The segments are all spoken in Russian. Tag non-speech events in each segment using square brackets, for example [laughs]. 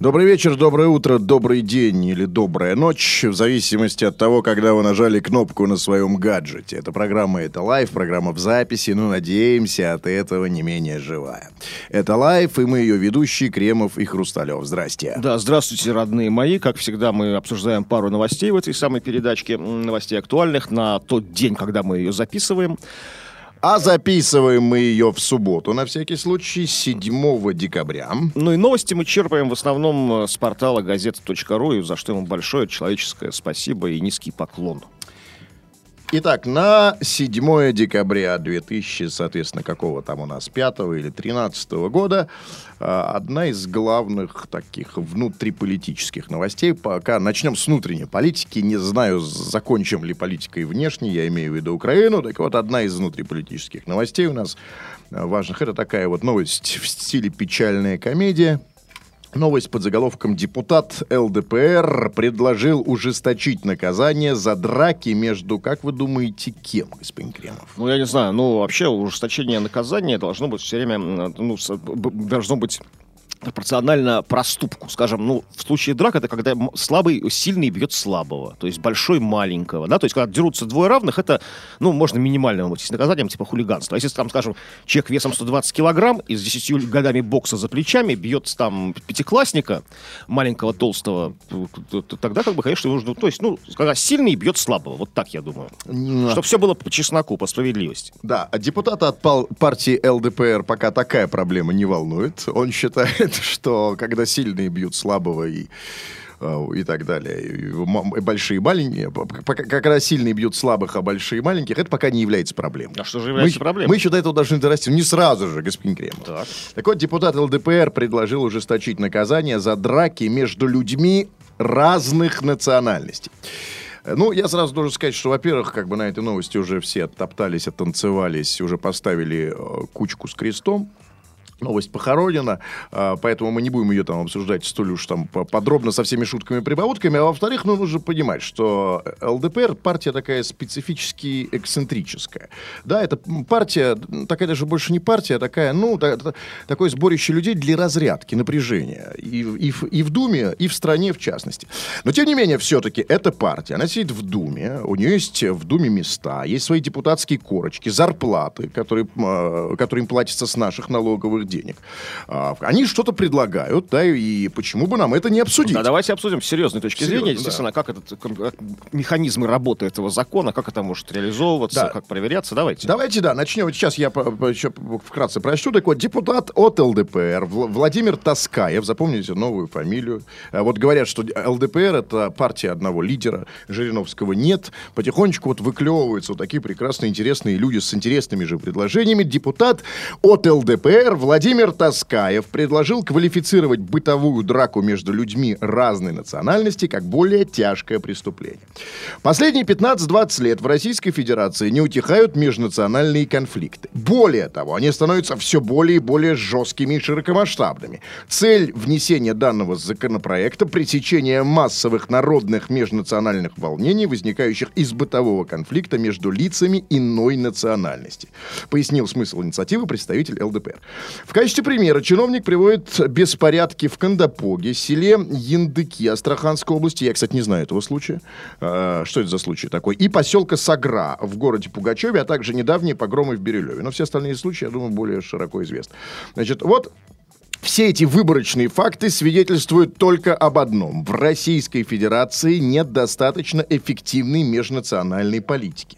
Добрый вечер, доброе утро, добрый день или добрая ночь, в зависимости от того, когда вы нажали кнопку на своем гаджете. Эта программа «Это live», программа в записи, но надеемся, от этого не менее живая. Это live, и мы ее ведущие Кремов и Хрусталев. Здрасте. Да, здравствуйте, родные мои. Как всегда, мы обсуждаем пару новостей в этой самой передачке, новостей актуальных на тот день, когда мы ее записываем. А записываем мы ее в субботу, на всякий случай, 7 декабря. Ну и новости мы черпаем в основном э, с портала газета.ру, за что ему большое человеческое спасибо и низкий поклон. Итак, на 7 декабря 2000, соответственно, какого там у нас, 5 или 13 года, а, одна из главных таких внутриполитических новостей, пока начнем с внутренней политики, не знаю, закончим ли политикой внешней, я имею в виду Украину, так вот, одна из внутриполитических новостей у нас а, важных, это такая вот новость в стиле печальная комедия, Новость под заголовком «Депутат ЛДПР предложил ужесточить наказание за драки между, как вы думаете, кем, господин Кремов? Ну, я не знаю, ну, вообще ужесточение наказания должно быть все время, ну, должно быть пропорционально проступку. Скажем, ну, в случае драк это когда слабый, сильный бьет слабого, то есть большой маленького, да, то есть когда дерутся двое равных, это, ну, можно минимальным вот, наказанием, типа хулиганства. А если там, скажем, человек весом 120 килограмм и с 10 годами бокса за плечами бьет там пятиклассника, маленького, толстого, то- то тогда, как бы, конечно, нужно, то есть, ну, когда сильный бьет слабого, вот так я думаю. Чтобы все было по чесноку, по справедливости. Да, а депутата от партии ЛДПР пока такая проблема не волнует. Он считает, [laughs] что когда сильные бьют слабого и э, и так далее. И большие и маленькие. Когда сильные бьют слабых, а большие и маленьких, это пока не является проблемой. А что же является мы, проблемой? Мы еще до этого должны дорасти. Не сразу же, господин Кремов. Так. Так вот, депутат ЛДПР предложил ужесточить наказание за драки между людьми разных национальностей. Ну, я сразу должен сказать, что, во-первых, как бы на этой новости уже все оттоптались, оттанцевались, уже поставили э, кучку с крестом. Новость похоронена, а, поэтому мы не будем ее там обсуждать столь уж там по- подробно со всеми шутками и прибаутками. А во-вторых, ну, нужно понимать, что ЛДПР партия такая специфически эксцентрическая. Да, это партия, такая даже больше не партия, а такая, ну, та- та- такое сборище людей для разрядки, напряжения. И, и, в- и в Думе, и в стране в частности. Но, тем не менее, все-таки эта партия, она сидит в Думе, у нее есть в Думе места, есть свои депутатские корочки, зарплаты, которые, э, которые им платятся с наших налоговых денег. А, Они что-то предлагают, да, и почему бы нам это не обсудить? Да, давайте обсудим с серьезной точки Серьезно, зрения, да. естественно, как этот как, как механизмы работы этого закона, как это может реализовываться, Да. как проверяться. Давайте. Давайте, да, начнем. Сейчас я еще вкратце прочту. Так вот, депутат от ЛДПР Вл- Владимир Таскаев, запомните новую фамилию. А Вот говорят, что ЛДПР это партия одного лидера, Жириновского нет. Потихонечку вот выклевываются вот такие прекрасные, интересные люди с интересными же предложениями. Депутат от ЛДПР Владимир Таскаев предложил квалифицировать бытовую драку между людьми разной национальности как более тяжкое преступление. Последние 15-20 лет в Российской Федерации не утихают межнациональные конфликты. Более того, они становятся все более и более жесткими и широкомасштабными. Цель внесения данного законопроекта – пресечение массовых народных межнациональных волнений, возникающих из бытового конфликта между лицами иной национальности. Пояснил смысл инициативы представитель ЛДПР. В качестве примера чиновник приводит беспорядки в Кандапоге, селе Яндыки Астраханской области. Я, кстати, не знаю этого случая. А, Что это за случай такой? И поселка Сагра в городе Пугачеве, а также недавние погромы в Бирюлеве. Но все остальные случаи, я думаю, более широко известны. Значит, вот все эти выборочные факты свидетельствуют только об одном. В Российской Федерации нет достаточно эффективной межнациональной политики.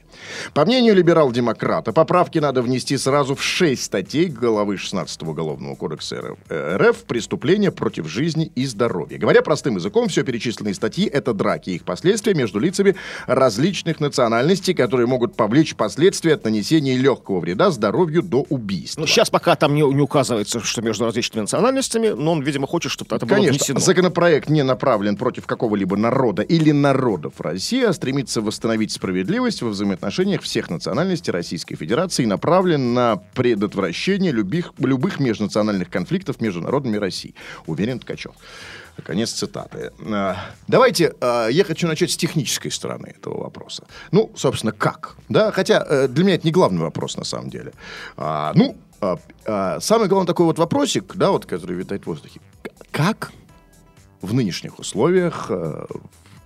По мнению либерал-демократа, поправки надо внести сразу в шесть статей главы 16 Уголовного кодекса РФ, э, РФ «Преступления против жизни и здоровья». Говоря простым языком, все перечисленные статьи – это драки и их последствия между лицами различных национальностей, которые могут повлечь последствия от нанесения легкого вреда здоровью до убийства. Ну, сейчас пока там не, не указывается, что между различными национальностями, но он, видимо, хочет, чтобы это было Конечно, внесено. законопроект не направлен против какого-либо народа или народов России, а стремится восстановить справедливость во взаимоотношениях отношениях всех национальностей Российской Федерации направлен на предотвращение любых, любых межнациональных конфликтов между народами России. Уверен Ткачев. Конец цитаты. А, Давайте, а, я хочу начать с технической стороны этого вопроса. Ну, собственно, как? Да, хотя э, для меня это не главный вопрос на самом деле. А, Ну, самый главный такой вот вопросик, да, вот, который витает в воздухе. Как в нынешних условиях, э,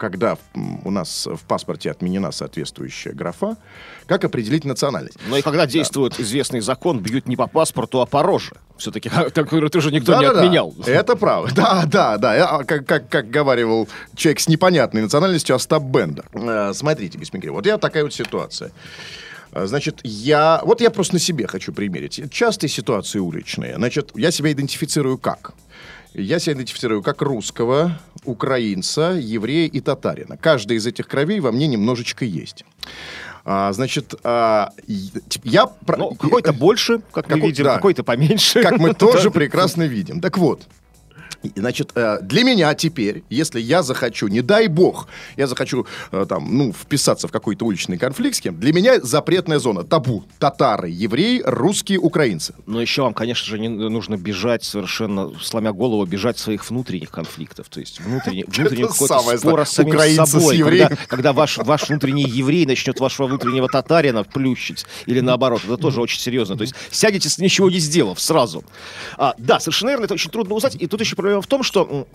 когда у нас в паспорте отменена соответствующая графа, как определить национальность? Но и когда действует известный закон, бьют не по паспорту, а по роже. Все-таки, [laughs] который тоже никто не Да-да-да. отменял. Это правда. [laughs] Да, да, да. А, Как, как, как говаривал человек с непонятной национальностью Остап Бендер. Э, Смотрите, Кирилл, вот я такая вот ситуация. Э, Значит, я... Вот я просто на себе хочу примерить. Частые ситуации уличные. Значит, я себя идентифицирую как? Я себя идентифицирую как русского, украинца, еврея и татарина. Каждый из этих кровей во мне немножечко есть. А, значит, а, я... Ну, какой-то больше, как мы Какой- видим, да. какой-то поменьше. как мы [laughs] тоже прекрасно видим. Так вот, Значит, э, для меня теперь, если я захочу, не дай бог, я захочу э, там, ну, вписаться в какой-то уличный конфликт с кем, для меня запретная зона, табу. Татары, евреи, русские, украинцы. Но еще вам, конечно же, не нужно бежать совершенно, сломя голову, бежать своих внутренних конфликтов. То есть внутренне, [laughs] внутреннего Это какого-то спора с самим собой. когда когда ваш, ваш внутренний еврей начнет вашего внутреннего татарина плющить. Или наоборот. Это тоже очень серьезно. То есть сядете ничего не сделав сразу. А, да, совершенно верно, это очень трудно узнать. И тут еще проблема в том, что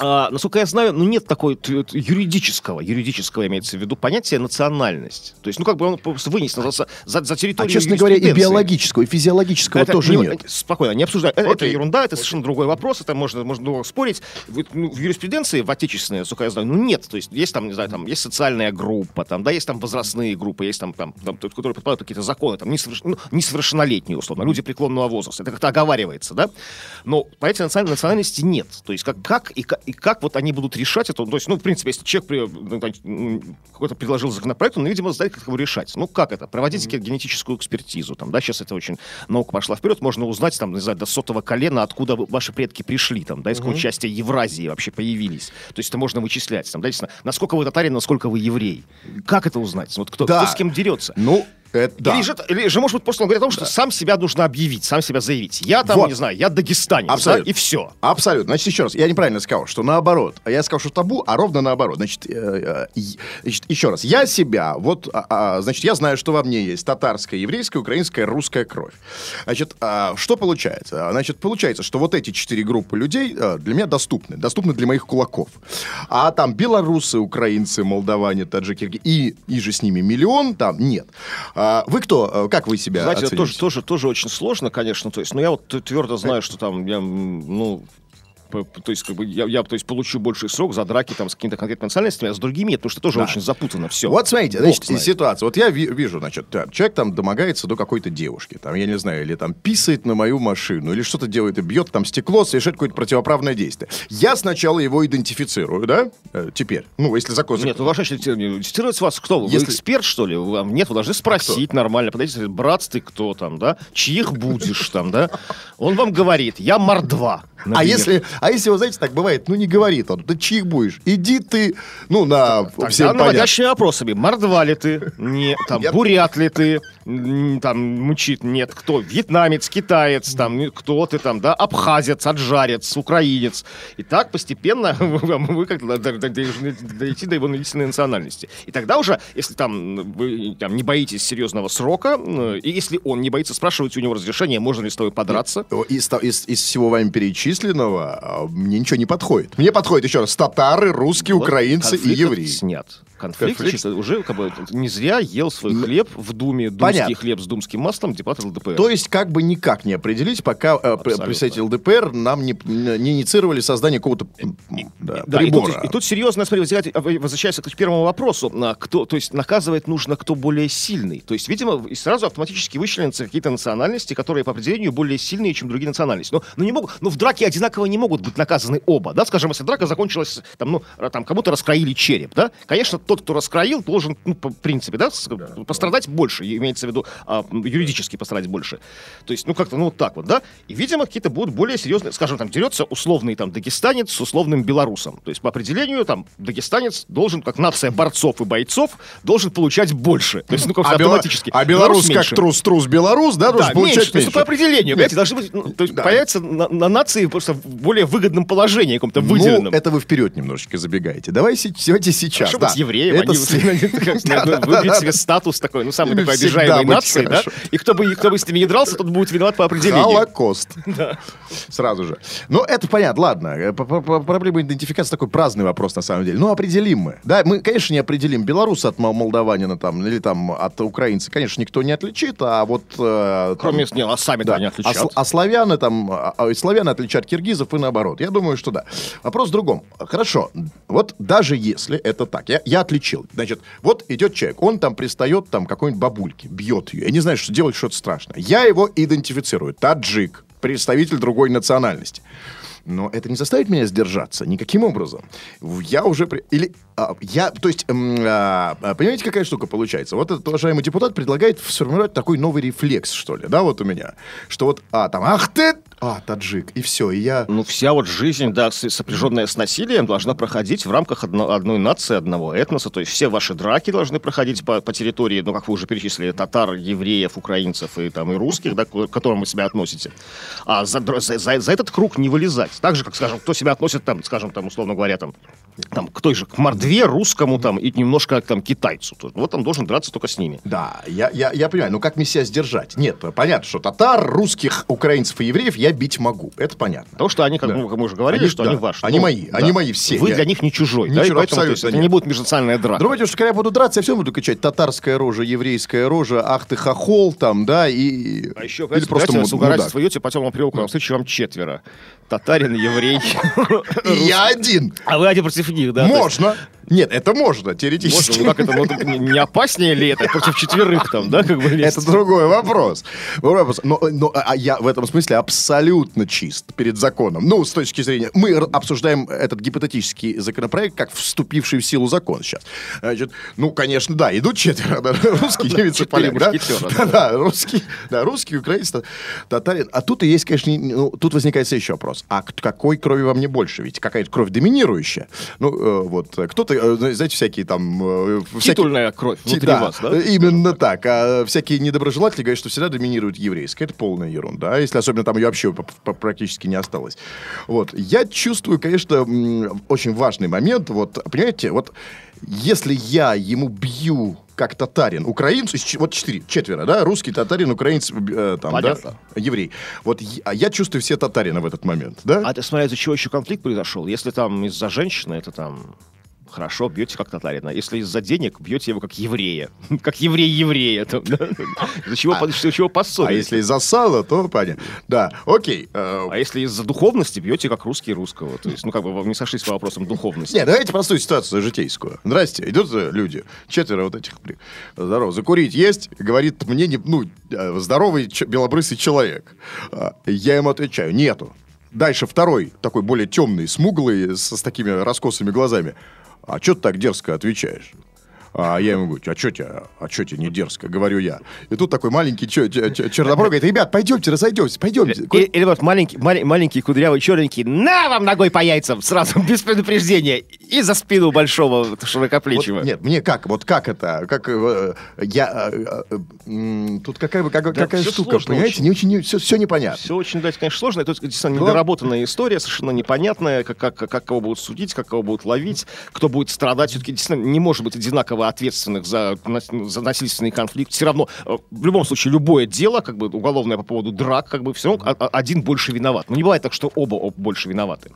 а, насколько я знаю, ну нет такой юридического, юридического имеется в виду понятия национальность. То есть, ну как бы он просто вынесен за, за, за А, территорию честно говоря, и биологического, и физиологического Это тоже не- нет. Спокойно, не обсуждаем. Это, это Окей. ерунда, это совершенно другой вопрос. Это можно, можно долго спорить. В, ну, в юриспруденции, в отечественной, насколько я знаю, ну нет. То есть есть там, не знаю, там есть социальная группа, там, да, есть там возрастные группы, есть там, там, там которые подпадают под какие-то законы, там, несоверш- ну, несовершеннолетние, условно, люди преклонного возраста. Это как-то оговаривается, да? Но понятия националь- национальности нет. То есть как, как, и, как, и как вот они будут решать это? То есть, ну, в принципе, если человек ну, какой-то предложил законопроект, он, видимо, знает, как его решать. Ну, как это? Проводить генетическую экспертизу. Там, да, сейчас это очень наука пошла вперед. Можно узнать, там, не знаю, до сотого колена, откуда ваши предки пришли, там, да, из какой части Евразии вообще появились. То есть это можно вычислять. Там, да, насколько вы татарин, насколько вы еврей. Как это узнать? Вот кто, Да. кто с кем дерется? Ну, это да. Или, же, или же, может быть, просто он говорит о том, что сам себя нужно объявить, сам себя заявить. Я там, Вот. не знаю, я дагестанец, да, Абсолютно. и все. Абсолютно. Значит, еще раз, я неправильно сказал, что наоборот. Я сказал, что табу, а ровно наоборот. Значит, э, э, значит, еще раз, я себя, вот, а, а, значит, я знаю, что во мне есть татарская, еврейская, украинская, русская кровь. Значит, а, что получается? А, Значит, получается, что вот эти четыре группы людей э, для меня доступны, доступны для моих кулаков. А там белорусы, украинцы, молдаване, таджики и, и же с ними миллион, там нет. А, вы кто? Э, Как вы себя Знаете, это тоже, тоже, тоже очень сложно, конечно. То есть, но я вот твердо знаю, что там я, ну, то есть, как бы, я, я то есть, получу больший срок за драки там, с какими-то конкретными национальностями, а с другими нет, потому что тоже Да. очень запутано все. Вот смотрите, значит, ситуация. Вот я ви- вижу, значит, человек там домогается до какой-то девушки, там, я не знаю, или там писает на мою машину, или что-то делает и бьет там стекло, совершает какое-то противоправное действие. Я сначала его идентифицирую, да, э, теперь, ну, если закон... Нет, ну, ваше цитировать вас кто? Вы, Если- вы эксперт, что ли? Вам нет, вы должны спросить нормально. Подойдите, брат, ты кто там, да? Чьих будешь там, да? Он вам говорит, я мордва. А например. если, а если, вы знаете, так бывает, ну, не говорит он, ты чьих будешь? Иди ты, ну, на... Тогда всем наводящими вопросами. Мордва ли ты? Нет. Там, Я- бурят ли ты? Там, мучит? Нет. Кто? Вьетнамец, китаец, там, кто ты там, да? Абхазец, аджарец, украинец. И так постепенно [laughs] вы, как-то до- до- должны дойти до его истинной национальности. И тогда уже, если там вы там, не боитесь серьезного срока, и если он не боится, спрашивать у него разрешение, можно ли с тобой подраться. Из, из- из всего вами перечисленного мне ничего не подходит. Мне подходит еще раз татары, русские, Вот украинцы и евреи. снят. Конфликт, Конфликт? чисто уже как бы не зря ел свой хлеб в Думе, думский понятно. хлеб с думским маслом депутат ЛДПР. То есть как бы никак не определить, пока э, представители ЛДПр нам не, не инициировали создание какого-то м, да, Да, и тут, прибора. и тут серьезно, смотри, а, возвращается к первому вопросу. А, Кто, то есть наказывать нужно кто более сильный. То есть, видимо, и сразу автоматически вычленятся какие-то национальности, которые по определению более сильные, чем другие национальности. Но, но не могут, но в драке одинаково не могут быть наказаны оба. Да? Скажем, если драка закончилась, там, ну, там, кому-то раскроили череп, да? Конечно, тот, тот, кто раскроил, должен, ну, по принципе, да, с- пострадать больше, и имеется в виду а, юридически пострадать больше. То есть, ну, как-то, ну, вот так вот, да? И, видимо, какие-то будут более серьезные, скажем, там, дерется условный там дагестанец с условным белорусом. То есть, по определению, там, дагестанец должен, как нация борцов и бойцов, должен получать больше. То есть, ну, как А, автоматически. а белорус как меньше. трус-трус белорус, да, Да, должен получать меньше. То есть, меньше. по определению, понимаете, должны быть, ну, то есть, Да. появится на, на нации просто в более выгодном положении, каком-то Ну, выделенном. это вы вперед немножечко забегаете. Давай се- давайте сейчас. Хорошо да. быть евреем, Это они да, себе статус такой, ну, самой Ими такой обижаемой нации, да? И кто бы, кто бы с ними не дрался, тот будет виноват по определению. Холокост. [laughs] Сразу же. Ну, это понятно, ладно. Э, Проблема идентификации такой праздный вопрос, на самом деле. Ну, определим мы. Да, мы, конечно, не определим белоруса от мол- молдаванина там, или там от украинца. Конечно, никто не отличит, а вот... э, Кроме, не, а сами Да. они А, отличат. а славяне там, а, а славяне отличают киргизов и наоборот. Я думаю, что да. Вопрос в другом. Хорошо. Вот даже если это так, я, я отличил. Значит, вот идет человек, он там пристает там какой-нибудь бабульке, бьет ее. Я не знаю, что делать что-то страшное. Я его идентифицирую. Таджик, представитель другой национальности. Но это не заставит меня сдержаться никаким образом. Я уже... при- Или... а, я... То есть... а, а, понимаете, какая штука получается? Вот этот уважаемый депутат предлагает сформировать такой новый рефлекс, что ли, да, вот у меня. Что вот, а, там, ах ты... А, таджик. И все, и я... Ну, вся вот жизнь, да, сопряженная с насилием, должна проходить в рамках одно- одной нации, одного этноса. То есть все ваши драки должны проходить по, по территории, ну, как вы уже перечислили, татар, евреев, украинцев и, там, и русских, да, к которым вы себя относите. А за, за, за- за этот круг не вылезать. Так же, как, скажем, кто себя относит, там, скажем, там, условно говоря, там, там, к той же, к мордве, русскому, там, и немножко, там, китайцу. Вот он должен драться только с ними. Да, я, я, я понимаю, ну как мне себя сдержать? Нет, понятно, что татар, русских, украинцев и евреев я бить могу. Это понятно. Потому что они, как, Да. как мы уже говорили, Они- что да, они ваши. они Ну, мои, они мои все. Вы Я- для них не чужой, да, и Ничего, поэтому абсолютно это не будет межнациональная драка. Другое дело, что когда я буду драться, я все буду кричать татарская рожа, еврейская рожа, ах ты хохол там, да, и... А еще, или просто муд- угорать, мудак. вы идете по темному переулку, на встречу вам четверо. Татарин, еврей. И я один. А вы один против них, да? Можно. Нет, это можно, Можно, теоретически. ну как это, это не не опаснее ли это против четверых там, да, как бы лезть? Это другой вопрос. Но, но а я в этом смысле абсолютно чист перед законом. Ну, с точки зрения... Мы обсуждаем этот гипотетический законопроект как вступивший в силу закон сейчас. Значит, ну, конечно, да, идут четверо. да, [laughs] Русский, четыре поляк, да? Да, да, русский, да, русский, украинец, та- татарин. А тут и есть, конечно, не- ну, тут возникает следующий вопрос. А какой крови во мне больше? Ведь какая-то кровь доминирующая. Ну, э, вот, кто-то, знаете, всякие там... э, всякие- Титульная кровь Ти- внутри да, вас, да? Именно так. А всякие недоброжелатели говорят, что всегда доминирует еврейская. Это полная ерунда. Если особенно там ее вообще практически не осталось. Вот. Я чувствую, конечно, очень важный момент. Вот, понимаете, вот если я ему бью как татарин, украинец, вот четыре, четверо, да, русский, татарин, украинец, э, там, Понятно. да, еврей. Вот я, а я чувствую все татарина в этот момент, да? А это смотря из-за чего еще конфликт произошел. Если там из-за женщины, это там хорошо, бьете как татарина. Если из-за денег, бьете его как еврея. [laughs] Как еврей-еврея. Из-за чего, А поссорились. если из-за сала, то понятно. Да, окей. э, А если из-за духовности, бьете как русский русского. То есть, ну, как бы не сошлись по вопросам духовности. Не, давайте простую ситуацию житейскую. Здрасте, идут э, люди, четверо вот этих, здорово, закурить есть, говорит мне, не, ну, э, здоровый белобрысый человек. А, Я ему отвечаю, нету. Дальше второй, такой более темный, смуглый, с, с такими раскосыми глазами. А что ты так дерзко отвечаешь? А я ему говорю, а что тебе, а чё тебе не дерзко, говорю я. И тут такой маленький черноброк говорит, ребят, пойдемте, разойдемся, пойдемте. И- Или вот маленький, маленький, маленький кудрявый черненький, на вам ногой по яйцам сразу, [laughs] без предупреждения, и за спину большого широкоплечего. Вот, нет, мне как, вот как это, как э, я, э, э, тут какая, как- какая всё штука, сложно понимаете, очень. не очень, все, все непонятно. Все очень, да, конечно, сложно. Это действительно Глав- недоработанная история, совершенно непонятная, как, как, как кого будут судить, как кого будут ловить, кто будет страдать. Все-таки действительно не может быть одинаково ответственных за, за насильственный конфликт. Все равно, э, в любом случае, любое дело, как бы уголовное по поводу драк, как бы все равно а- а- один больше виноват. Но не бывает так, что оба об- больше виноваты.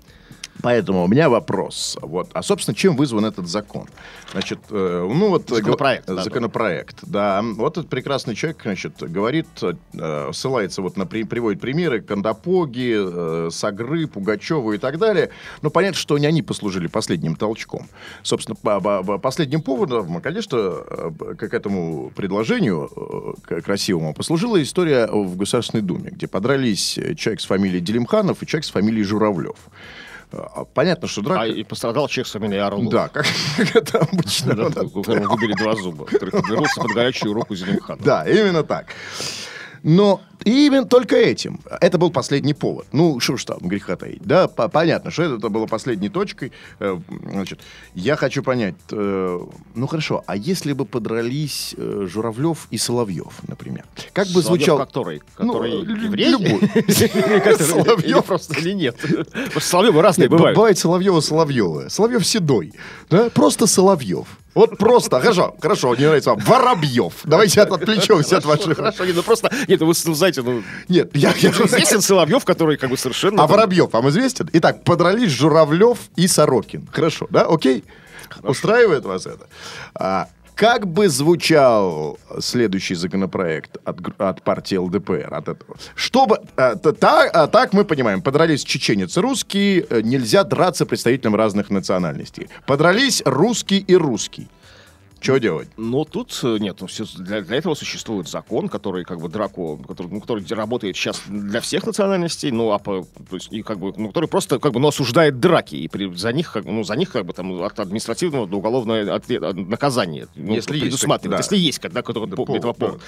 Поэтому у меня вопрос, вот, а собственно, чем вызван этот закон? Значит, э, ну вот... Законопроект, да, Законопроект, да. Вот этот прекрасный человек, значит, говорит, э, ссылается вот на, при- приводит примеры Кандапоги, э, Сагры, Пугачева и так далее. Но понятно, что не они послужили последним толчком. Собственно, по- по- по последним поводом, конечно, э, к этому предложению э, к- красивому послужила история в Государственной Думе, где подрались человек с фамилией Делимханов и человек с фамилией Журавлев. А, понятно, что драка... А и пострадал человек с фамилией Орлов. Да, как, как [laughs] это обычно. Да, выбили два зуба, который подвернулся под горячую руку Зелимхана. Да, именно так. Но именно только этим. Это был последний повод. Ну, что ж там, греха таить. Да, по- понятно, что это было последней точкой. Э, Значит, я хочу понять, э, ну хорошо, а если бы подрались э, Журавлев и Соловьев, например? Как бы Соловьев звучал... Который? Ну, Который лю- еврей? любой. [laughs] Соловьев. просто или нет? Соловьевы разные б- бывают. Бывает Соловьева Соловьева. Соловьев седой. Просто Соловьев. Вот просто. Хорошо, хорошо, не нравится вам. Воробьев. Давайте от- отвлечемся от ваших... Хорошо, нет, ну просто, нет, вы знаете, ну, Нет, я... я- известен Соловьев, который как бы совершенно... А Воробьев вам известен? Итак, подрались Журавлев и Сорокин. Хорошо, да? Окей? Устраивает вас это? А, как бы звучал следующий законопроект от, от партии ЛДПР? От этого? Чтобы, а, та- а, так мы понимаем, подрались чеченец и русский, э, нельзя драться представителям разных национальностей. Подрались русский и русский. Что делать? Но тут э, нет, ну, все, для, для этого существует закон, который как бы драку, который, ну, который работает сейчас для всех национальностей, ну а по, то есть и как бы, ну, который просто как бы, ну, осуждает драки и при, за них как, ну за них как бы там от административного до уголовного ответ- от- наказания ну, Если есть предусматривает, да. если есть когда который, Да, по- повод, этого да. повода.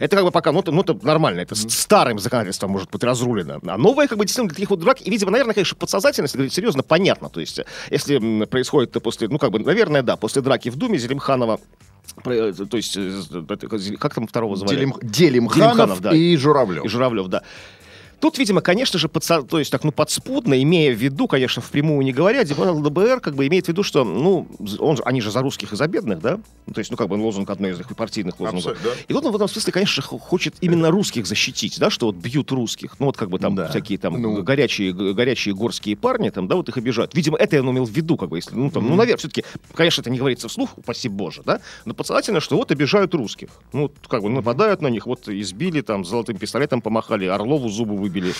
Это как бы пока, ну это, ну, это нормально, это с старым законодательством может быть разрулено, а новое как бы действительно для таких вот драк и видимо, наверное, конечно, подсознательно, если говорить серьезно, понятно, то есть если происходит после, ну как бы, наверное, да, после драки в Думе Зелимханова э, то есть, э, это, как там второго звали? Делим, Делимханов Делимханов, да. и Журавлев. И Журавлев, да. Тут, видимо, конечно же, подсо- то есть так, ну, подспудно, имея в виду, конечно, впрямую не говоря, депутат ЛДБР как бы имеет в виду, что, ну, он, же- они же за русских и за бедных, да? Ну, То есть, ну, как бы лозунг одной из их партийных лозунгов. Абсолютно, да. И вот он в этом смысле, конечно, х- хочет именно русских защитить, да, что вот бьют русских. Ну, вот как бы там Да. всякие там Ну. горячие, горячие горские парни, там, да, вот их обижают. Видимо, это он имел в виду, как бы, если, ну, там, ну, наверное, все-таки, конечно, это не говорится вслух, упаси боже, да, но подсознательно, что вот обижают русских. Ну, вот как бы нападают на них, вот избили, там, золотым пистолетом помахали, Орлову зубы выбили. bilhete.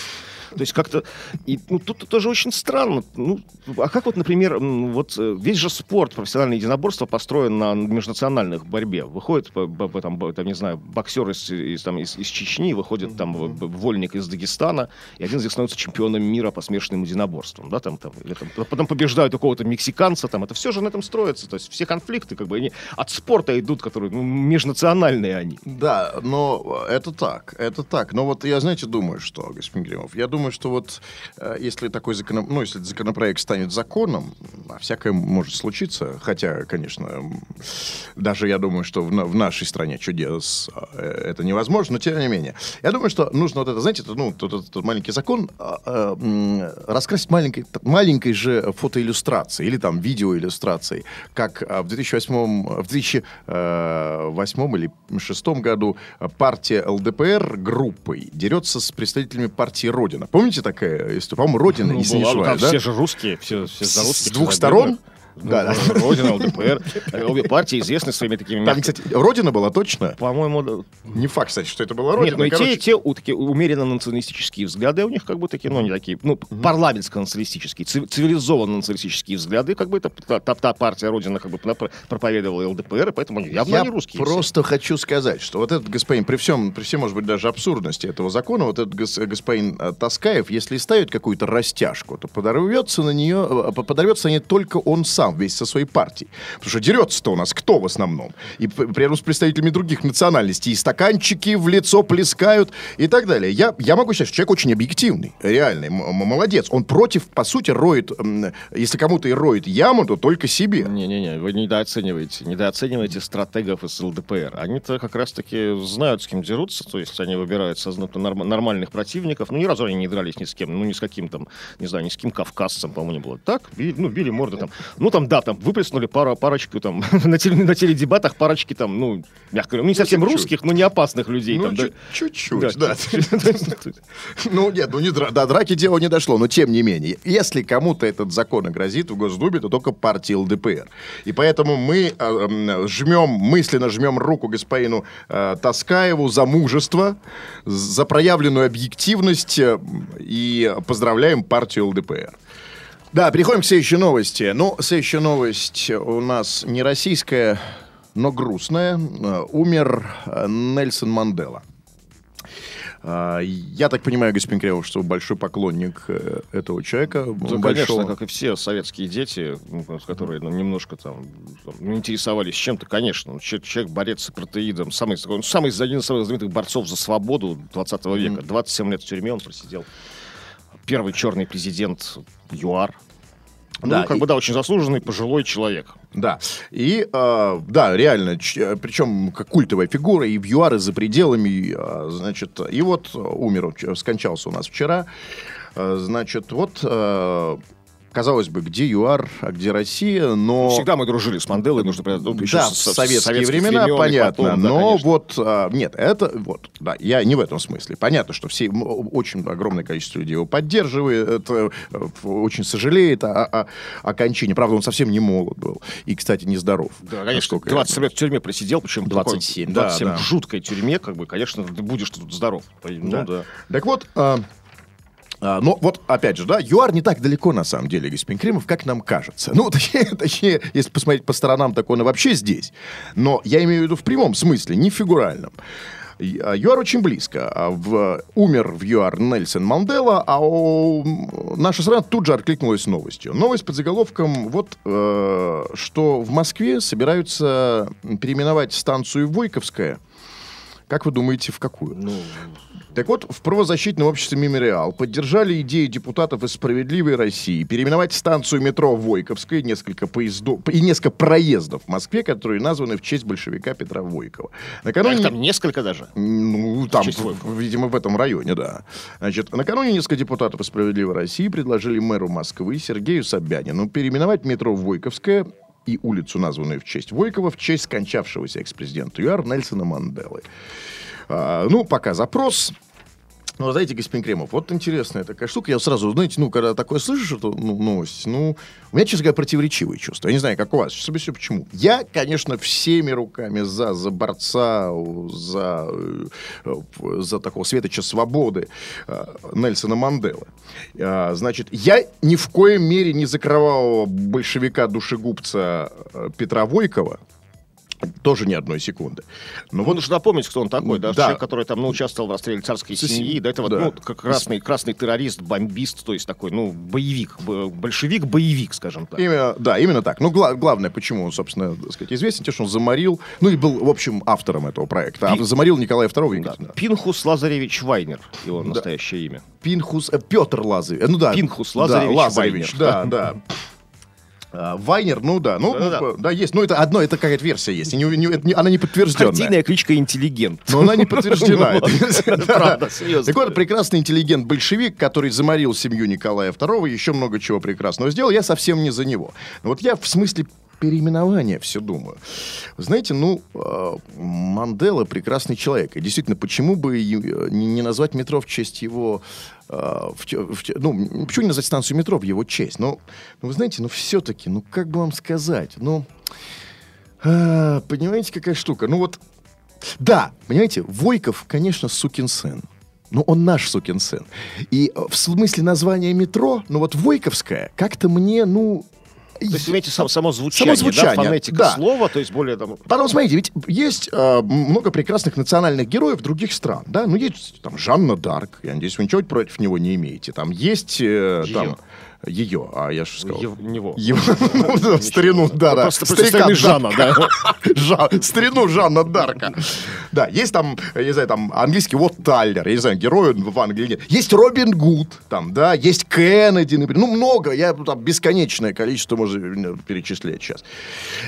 То есть как-то... И, ну, тут тоже очень странно. Ну, а как вот, например, вот э, весь же спорт, профессиональное единоборство построен на межнациональных борьбе. Выходит, там, там, не знаю, боксер из, из, там, из, из Чечни, выходит там вольник из Дагестана, и один из них становится чемпионом мира по смешанным единоборствам. Да, там, там, или там, потом побеждают у кого-то мексиканца, там, это все же на этом строится. То есть все конфликты, как бы, они от спорта идут, которые ну, межнациональные они. Да, но это так, это так. Но вот я, знаете, думаю, что, господин Гримов, я думаю, что вот э, если такой закон, ну, если законопроект станет законом, а всякое может случиться, хотя, конечно, даже я думаю, что в, в нашей стране чудес э, это невозможно, но тем не менее. Я думаю, что нужно вот это, знаете, это, ну, тот, этот маленький закон а, м, раскрасить маленькой, маленькой же фотоиллюстрацией или там видеоиллюстрацией, как в 2008, в 2008 или 2006 году партия ЛДПР группой дерется с представителями партии Родина. Помните такая история? По-моему, Родина, Ну, не была, ну, да? все же русские, все, все за русских. с двух сторон? Ну, Да, да. Родина, ЛДПр. Обе партии известны своими такими... Там, кстати, Родина была точно? По-моему. Не факт, кстати, что это была Родина. Нет, ну и те, короче. и те у, такие умеренно националистические взгляды у них как бы такие, ну, не такие, ну, парламентско-националистические, ци- цивилизованно-националистические взгляды, как бы это та, та- та партия Родина как бы проповедовала ЛДПР, и поэтому они явно Я не русские. все. просто хочу сказать, что вот этот господин, при всем, при всем, может быть, даже абсурдности этого закона, вот этот гос- господин э, Таскаев, если ставит какую-то растяжку, то подорвется на нее, э, подорвется на ней только он сам, весь со своей партией. Потому что дерется-то у нас кто в основном? И п- рядом с представителями других национальностей. И стаканчики в лицо плескают и так далее. Я, я могу сказать, что человек очень объективный, реальный, молодец. Он против, по сути, роет, если кому-то и роет яму, то только себе. Не-не-не, вы недооцениваете, недооцениваете стратегов из ЛДПР. Они-то как раз-таки знают, с кем дерутся, то есть они выбирают сознательно норм- нормальных противников. Ну, ни разу они не дрались ни с кем, ну, ни с каким там, не знаю, ни с кем кавказцем, по-моему, не было. Так, били, ну, били морды там. Ну, там, да, там выплеснули пару, парочку там, [laughs] на, теле- на теледебатах парочки там, ну, мягко говоря, ну, не совсем чуть-чуть. русских, но не опасных людей. Ну, чуть- чуть-чуть, Да. [laughs] Ну, нет, ну не до драки дело не дошло, но тем не менее, если кому-то этот закон грозит в Госдуме, то только партии ЛДПР. И поэтому мы э, м, жмем, мысленно жмем руку господину э, Таскаеву за мужество, за проявленную объективность э, и поздравляем партию ЛДПР. Да, переходим к следующей новости. Ну, следующая новость у нас не российская, но грустная. Умер э, Нельсон Мандела. А, Я так понимаю, господин Кремов, что большой поклонник э, этого человека. Да, большого. конечно, как и все советские дети, ну, которые ну, немножко там там, интересовались чем-то, конечно. Ну, че- Человек борец с протеидом, самый, ну, самый, один из самых знаменитых борцов за свободу 20 века. 27 лет в тюрьме он просидел. Первый черный президент ЮАР. Ну, Да, как и- бы, да, очень заслуженный пожилой человек. Да. И, э, да, реально, ч- причем как культовая фигура и в ЮАР, и за пределами, э, значит, и вот э, умер, ч- скончался у нас вчера. Э, Значит, вот, э, казалось бы, где ЮАР, а где Россия, но... Всегда мы дружили с Манделой, нужно понять, ну, еще да, с- в советские времена, времен понятно. потом, да, но конечно. вот, а, нет, это, вот, да, я не в этом смысле. Понятно, что все, очень огромное количество людей его поддерживает, э, очень сожалеет о, о, о кончине. Правда, он совсем не молод был. И, кстати, нездоров. Да, конечно, насколько я 20 лет в тюрьме просидел, причем 27, такой, да, 27 да. в жуткой тюрьме, как бы, конечно, ты будешь тут здоров. Ну Да. да. Так вот, а, но вот, опять же, да, ЮАР не так далеко, на самом деле, господин Кремов, как нам кажется. Ну, [laughs] точнее, точнее, если посмотреть по сторонам, так он и вообще здесь. Но я имею в виду в прямом смысле, не в фигуральном. А, ЮАР очень близко. А в- умер в ЮАР Нельсон Мандела, а м, наша страна тут же откликнулась новостью. Новость под заголовком вот, э, что в Москве собираются переименовать станцию Войковская. Как вы думаете, в какую? Ну, Так вот, в правозащитном обществе «Мемориал» поддержали идею депутатов из «Справедливой России» переименовать станцию метро Войковская, несколько поездов и несколько проездов в Москве, которые названы в честь большевика Петра Войкова. Накануне... их там несколько даже. Ну, там, в- видимо, в этом районе, да. Значит, накануне несколько депутатов из «Справедливой России» предложили мэру Москвы Сергею Собянину переименовать метро Войковская и улицу, названную в честь Войкова, в честь скончавшегося экс-президента ЮАР Нельсона Манделы. А, ну, пока запрос. Ну, знаете, господин Кремов, вот интересная такая штука. Я сразу, знаете, ну, когда такое слышишь, эту ну, новость, ну, у меня, честно говоря, противоречивые чувства. Я не знаю, как у вас. Сейчас объясню, почему. Я, конечно, всеми руками за, за борца, за, э, за такого светоча свободы э, Нельсона Манделы. А, Значит, я ни в коем мере не за кровавого большевика-душегубца э, Петра Войкова, тоже ни одной секунды. Но Вот нужно напомнить, кто он такой, да? Да. Человек, который там, ну, участвовал в расстреле царской семьи, до этого, да. ну, как красный, красный террорист, бомбист, то есть такой, ну, боевик, большевик-боевик, скажем так. Именно, да, именно так. Ну, гла- главное, почему он, собственно, так сказать, известен, тем, что он заморил, ну, и был, в общем, автором этого проекта. А Пи- заморил Николая II Да. Пинхус Лазаревич Вайнер, его настоящее имя. Пинхус, э, Петр Лазаревич, ну да. Пинхус да, Лазаревич Лазаревич, да, [laughs] да. А, Вайнер, ну да, ну, Да-да-да. ну, да, есть, ну, это одно, это какая-то версия есть, и не- не- это не- она не подтвержденная. Партийная кличка «Интеллигент». Но она не подтверждена. [laughs] да. Правда, серьезно. Так вот, прекрасный интеллигент-большевик, который заморил семью Николая II, еще много чего прекрасного сделал, я совсем не за него. Вот я в смысле переименования все думаю. Знаете, ну, э, Мандела прекрасный человек. И действительно, почему бы э, не назвать метро в честь его... э, в в ну, почему не назвать станцию метро в его честь? Ну, ну, вы знаете, ну, все-таки, ну, как бы вам сказать, ну... а, понимаете, какая штука? Ну, вот да, понимаете, Войков, конечно, сукин сын. Но он наш сукин сын. И э, в смысле названия метро, ну вот Войковская, как-то мне, ну... То есть, имеете сам- само звучание, Само звучание, да, фонетика да. слова, то есть более там... Потом, смотрите, ведь есть э, много прекрасных национальных героев других стран, да? Ну, есть там Жанна Дарк, я надеюсь, вы ничего против него не имеете. Там есть... э, там, ее, а я же сказал... Ев- него. Его, [laughs] в старину, да, да. Просто Старика Жанна, да. [laughs] Жан, старину Жанна Дарка. Да, есть там, я не знаю, там английский Уот Тайлер, я не знаю, герой в Англии нет. Есть Робин Гуд, там, да, есть Кеннеди, например. Ну, много, я там бесконечное количество можно перечислять сейчас.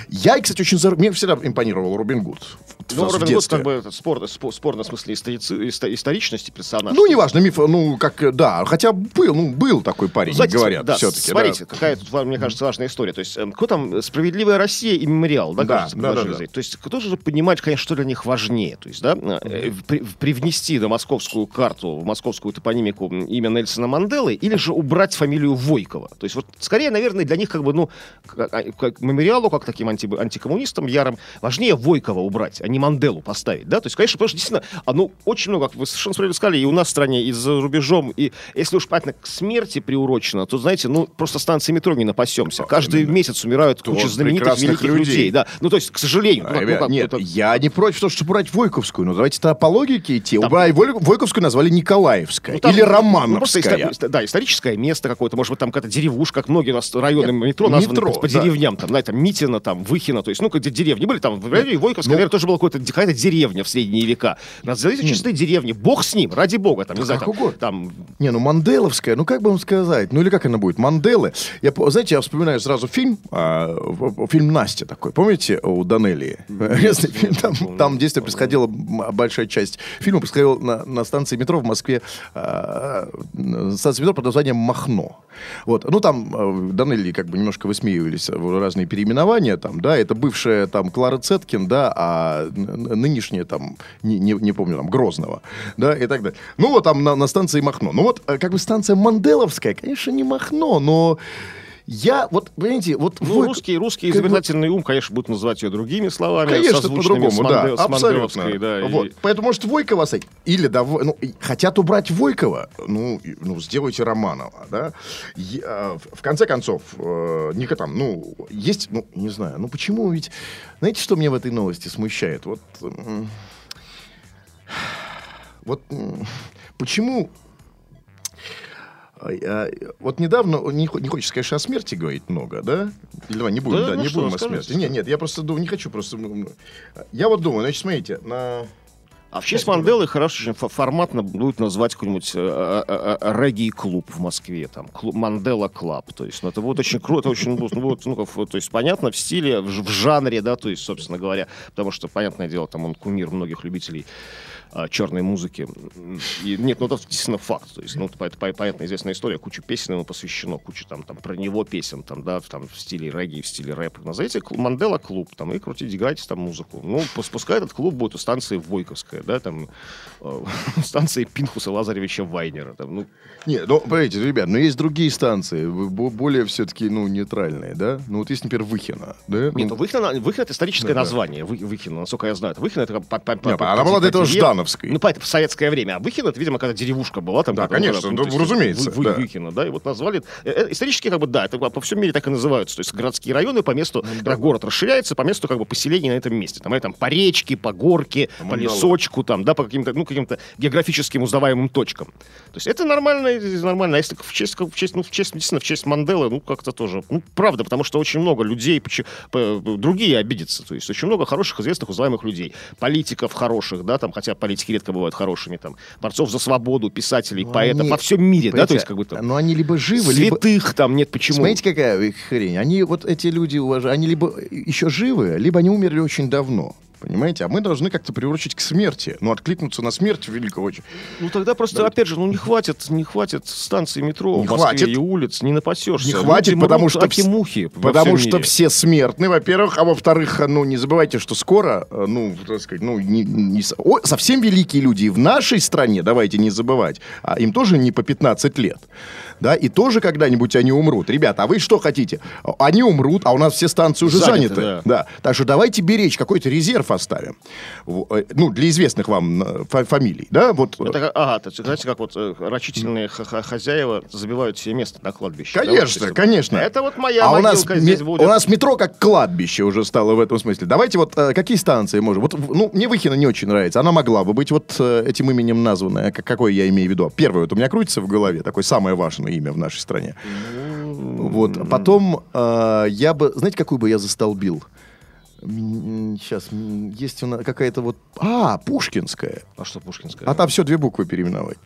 Я, кстати, очень... зар- Мне всегда импонировал Робин Гуд. Ну, Робин Гуд как бы спор, спор, спорно в смысле историци- исто- историчности персонажа. Ну, неважно, миф, ну, как, э, да, хотя был, ну, был такой парень, Знаете, говорят, да, все-таки. Смотрите, какая тут, мне кажется, важная история. То есть, эм, кто там, «Справедливая Россия» и «Мемориал», да, Да, кажется, да, да, да. То есть, кто же понимает, конечно, что для них важнее? То есть, да, э, при- привнести на московскую карту, в московскую топонимику имя Нельсона Манделы или же убрать фамилию Войкова? То есть, вот, скорее, наверное, для них, как бы, ну, как, а, как мемориалу, как таким анти- антикоммунистам ярым, важнее Войкова убрать, а не Манделу поставить, да? То есть, конечно, потому что действительно, оно очень много, как вы совершенно справедливо сказали, и у нас в стране, и за рубежом, и если уж понятно, к смерти приурочено, то, знаете, ну, просто станции метро не напасемся. Каждый месяц умирают То куча знаменитых великих людей. людей. да. Ну, то есть, к сожалению. А, ну, ребят, как, нет, это- я не против того, чтобы убрать Войковскую, но давайте-то по логике идти. Там- Вой- Войковскую назвали Николаевская Ну, там, или ну, просто Романовская. да, историческое место какое-то, может быть, там какая-то деревушка, как многие у нас районы метро названы метро, по, по да. деревням, там, знаете, там Митина, там, Выхина, то есть, ну, где деревни были, там, в районе Войковска, наверное, тоже была какая-то, деревня в средние века. Назовите чистые деревни, бог с ним, ради бога, там, не знаю, там, угодно. там, Не, ну Манделовская, ну как бы вам сказать, ну или как она будет, Манделы. Я, знаете, я вспоминаю сразу фильм, а, фильм «Настя» такой, помните, у Данелии? [laughs] Известный фильм, там, там действие происходило, большая часть фильма происходила на, на станции метро в Москве, а, на станции метро под названием «Махно». Вот, ну там э, Данелии как бы немножко высмеивались в разные переименования, там, да, это бывшая там Клара Цеткин, да, а нынешняя там, не, не, не помню, там, Грозного, да, и так далее. Ну вот там на, на станции Махно. Ну вот э, как бы станция Манделовская, конечно, не Махно, но я, вот, понимаете, вот... ну, Войк- русский, русский бы- изобретательный ум, конечно, будет называть ее другими словами, Конечно, по-другому, да, Манде- абсолютно. Да, и- вот. Поэтому, может, Войкова? Или, да, ну, и хотят убрать Войкова, ну, и- ну, сделайте Романова, да. А, в- конце концов, э, не там, ну, есть, ну, не знаю, ну, почему ведь... Знаете, что меня в этой новости смущает? Вот... м, Вот почему Вот недавно, не, хо- не хочется, конечно, о смерти говорить много, да? Или давай не будем, Да, да, ну не что, будем о смерти. Нет, нет, я просто думаю, не хочу просто... м, Я вот думаю, значит, смотрите, на... А в честь Манделы хорошо форматно будет назвать какой-нибудь э, э, э, регги-клуб в Москве, там, Мандела Club, то есть, ну, это будет очень круто, очень, ну, вот, ну, как, вот, то есть, понятно, в стиле, в, в жанре, да, то есть, собственно говоря, потому что, понятное дело, там он кумир многих любителей а, черной музыки. И, нет, ну это действительно факт. То есть, ну, это, по- понятная известная история, куча песен ему посвящено, куча там, там про него песен, там, да, там, в стиле регги, в стиле рэп. Назовите Мандела клуб, там, и крутите, играйте там музыку. Ну, пус- пускай этот клуб будет у станции Войковская, да, там, э, [laughs] станции Пинхуса Лазаревича Вайнера. Там, ну, Нет, ну, понимаете, ребят, но есть другие станции, бо- более все-таки, ну, нейтральные, да? Ну, вот есть, например, Выхино, да? Нет, Ну, ну, Выхино, Выхино это историческое Да, да. название, Вы- Выхино, насколько я знаю. Это Выхино это по- по- по- Не, по- она была до этого Ждановской. Ну, понятно, в советское время. А Выхино, это, видимо, когда деревушка была. Там, Да, ну, конечно, ну, есть, разумеется, Вы- да. Выхино, да, и вот назвали. э, э, Исторически, как бы, да, это по всему мире так и называются. То есть городские районы по месту, Ну, когда город расширяется, по месту как бы поселений на этом месте. Там, там по речке, по горке, по Мандала. Лесочку, там, да, по каким-то, ну, каким-то географическим узнаваемым точкам. То есть это нормально, нормально. А если в честь, в честь, ну, в честь, действительно, в честь Манделы, ну, как-то тоже, ну, правда, потому что очень много людей, по- другие обидятся. То есть очень много хороших, известных, узнаваемых людей. Политиков хороших, да, там, хотя политики редко бывают хорошими, там, борцов за свободу, писателей, Ну, поэтов они- во всем мире, да, то есть как бы там... Ну, они либо живы, либо... Святых там нет, почему? Смотрите, какая хрень. Они, вот эти люди, уважают, они либо еще живы, либо они умерли очень давно. Понимаете? А мы должны как-то приурочить к смерти. Ну, откликнуться на смерть великого... Ну тогда просто, опять же, ну не хватит, не хватит станций метро Не в Москве хватит. и улиц, не напасешься. Не хватит, Люди потому что аки вс- мухи Потому что мире. все смертны, во-первых, а во-вторых, ну, не забывайте, что скоро, э, ну, так сказать, ну, не, не о, совсем великие люди и в нашей стране, давайте не забывать, а им тоже не по 15 лет, да, и тоже когда-нибудь они умрут. Ребята, а вы что хотите? Они умрут, а у нас все станции уже Заняты, заняты. да. Так что давайте беречь, какой-то резерв оставим. В- э, Ну, для известных вам э, фа- фамилий, да, вот. э, Это, ага, то есть, знаете, как вот э, рачительные хозяева забивают себе место на кладбище. да, вот, Конечно, конечно. Это вот моя а у нас, здесь будет. у нас метро как кладбище уже стало в этом смысле. Давайте вот э, какие станции можем? Вот, ну, мне Выхина не очень нравится. Она могла бы быть вот э, этим именем названная. Как- Какое я имею в виду? Первое, вот у меня крутится в голове, такое самое важное имя в нашей стране. Вот. А Потом э, я бы, знаете, какую бы я застолбил? Сейчас есть у нас какая-то вот... А, Пушкинская. А что Пушкинская? А там все две буквы переименовать.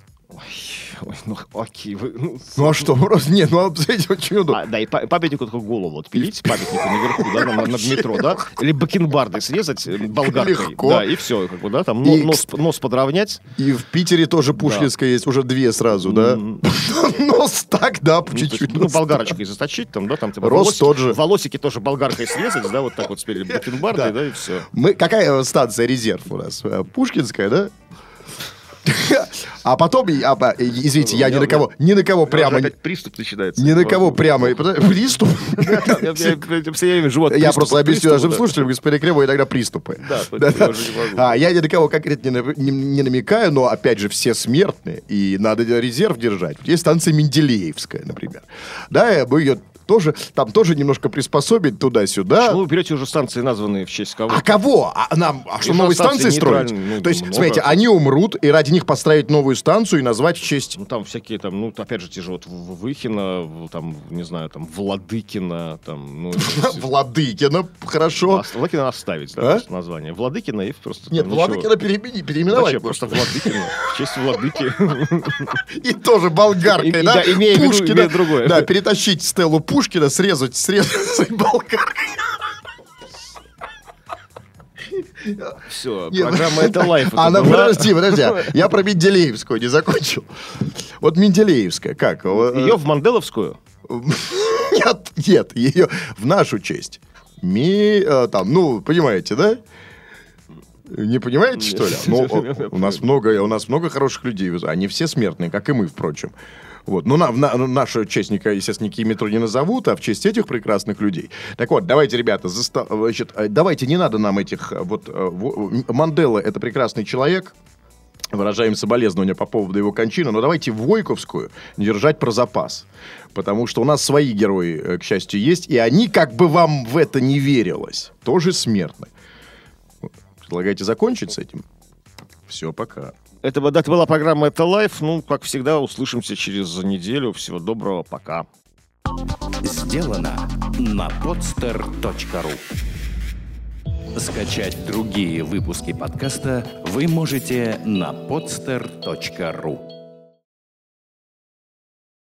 Ой, ну, окей. Вы, ну, Ну а что? Просто нет, ну а, знаете, очень удобно. а, да, и па- памятнику такую голову отпилить, памятнику наверху, да, на- над метро, да, или бакенбарды срезать э, болгаркой. Легко. Да, и все, как бы, да, там И, нос, нос подровнять. И в Питере тоже Пушкинская есть, уже две сразу, да? [laughs] Нос так, да, Ну, чуть-чуть. ну, болгарочкой заточить, там, да, там, типа, волосики- тот же. волосики тоже болгаркой срезать, да, вот так вот спереди [laughs] бакенбарды, Да. да, и все. Мы, какая станция резерв у нас? Э, Пушкинская, да? [laughs] А потом, а, а, извините, я ни на кого, ни на кого прямо, Опять приступ начинается. ни на кого прямо, [laughs] приступ. Я- просто объясню нашим слушателям, господин Кремов иногда приступы. Да, я. А, я ни на кого конкретно не, на- не- не намекаю, но, опять же, все смертные, и надо резерв держать. Есть станция Менделеевская, например. Да, мы ее тоже, там тоже немножко приспособить туда-сюда. Почему вы берете уже станции, названные в честь кого? А кого? А нам, а что новые станции станции строить? ну, То есть, много. смотрите, они умрут, и ради них построить новую станцию и назвать в честь... Ну, там всякие, там, ну, опять же, те же вот Выхина, там, не знаю, там, Владыкина, там, ну... [laughs] Владыкина, хорошо. Владыкина оставить, да, А? название. Владыкина и просто... Нет. Владыкина переименовать. Просто Владыкина. В честь Владыки. [laughs] И тоже болгаркой, да? имея в виду- другое. Да, перетащить стелу Пушкина, срезать, срезать болгаркой. Все, Нет, программа «Это лайф». А, ну, была. подожди, подожди. Я про Менделеевскую не закончил. Вот Менделеевская, как? Ее в Манделовскую? [laughs] Нет, нет, ее в нашу честь. Ми, э, там, ну, понимаете, да? Не понимаете, что ли? Ну, [laughs] у нас много, у нас много хороших людей, они все смертные, как и мы, впрочем. Вот. Ну, на, на- нашу честь, никак- естественно, никакие метро не назовут, а в честь этих прекрасных людей. Так вот, давайте, ребята, заста- значит, э, давайте, не надо нам этих... э, Вот, э, во- Мандела — это прекрасный человек, выражаем соболезнования по поводу его кончины, но давайте Войковскую держать про запас. Потому что у нас свои герои, э, к счастью, есть, и они, как бы вам в это не верилось, тоже смертны. Предлагаете закончить с этим? Все, пока. Это, это была программа «Это лайф». Ну, как всегда, услышимся через неделю. Всего доброго, пока. Сделано на podster.ru Скачать другие выпуски подкаста вы можете на podster.ru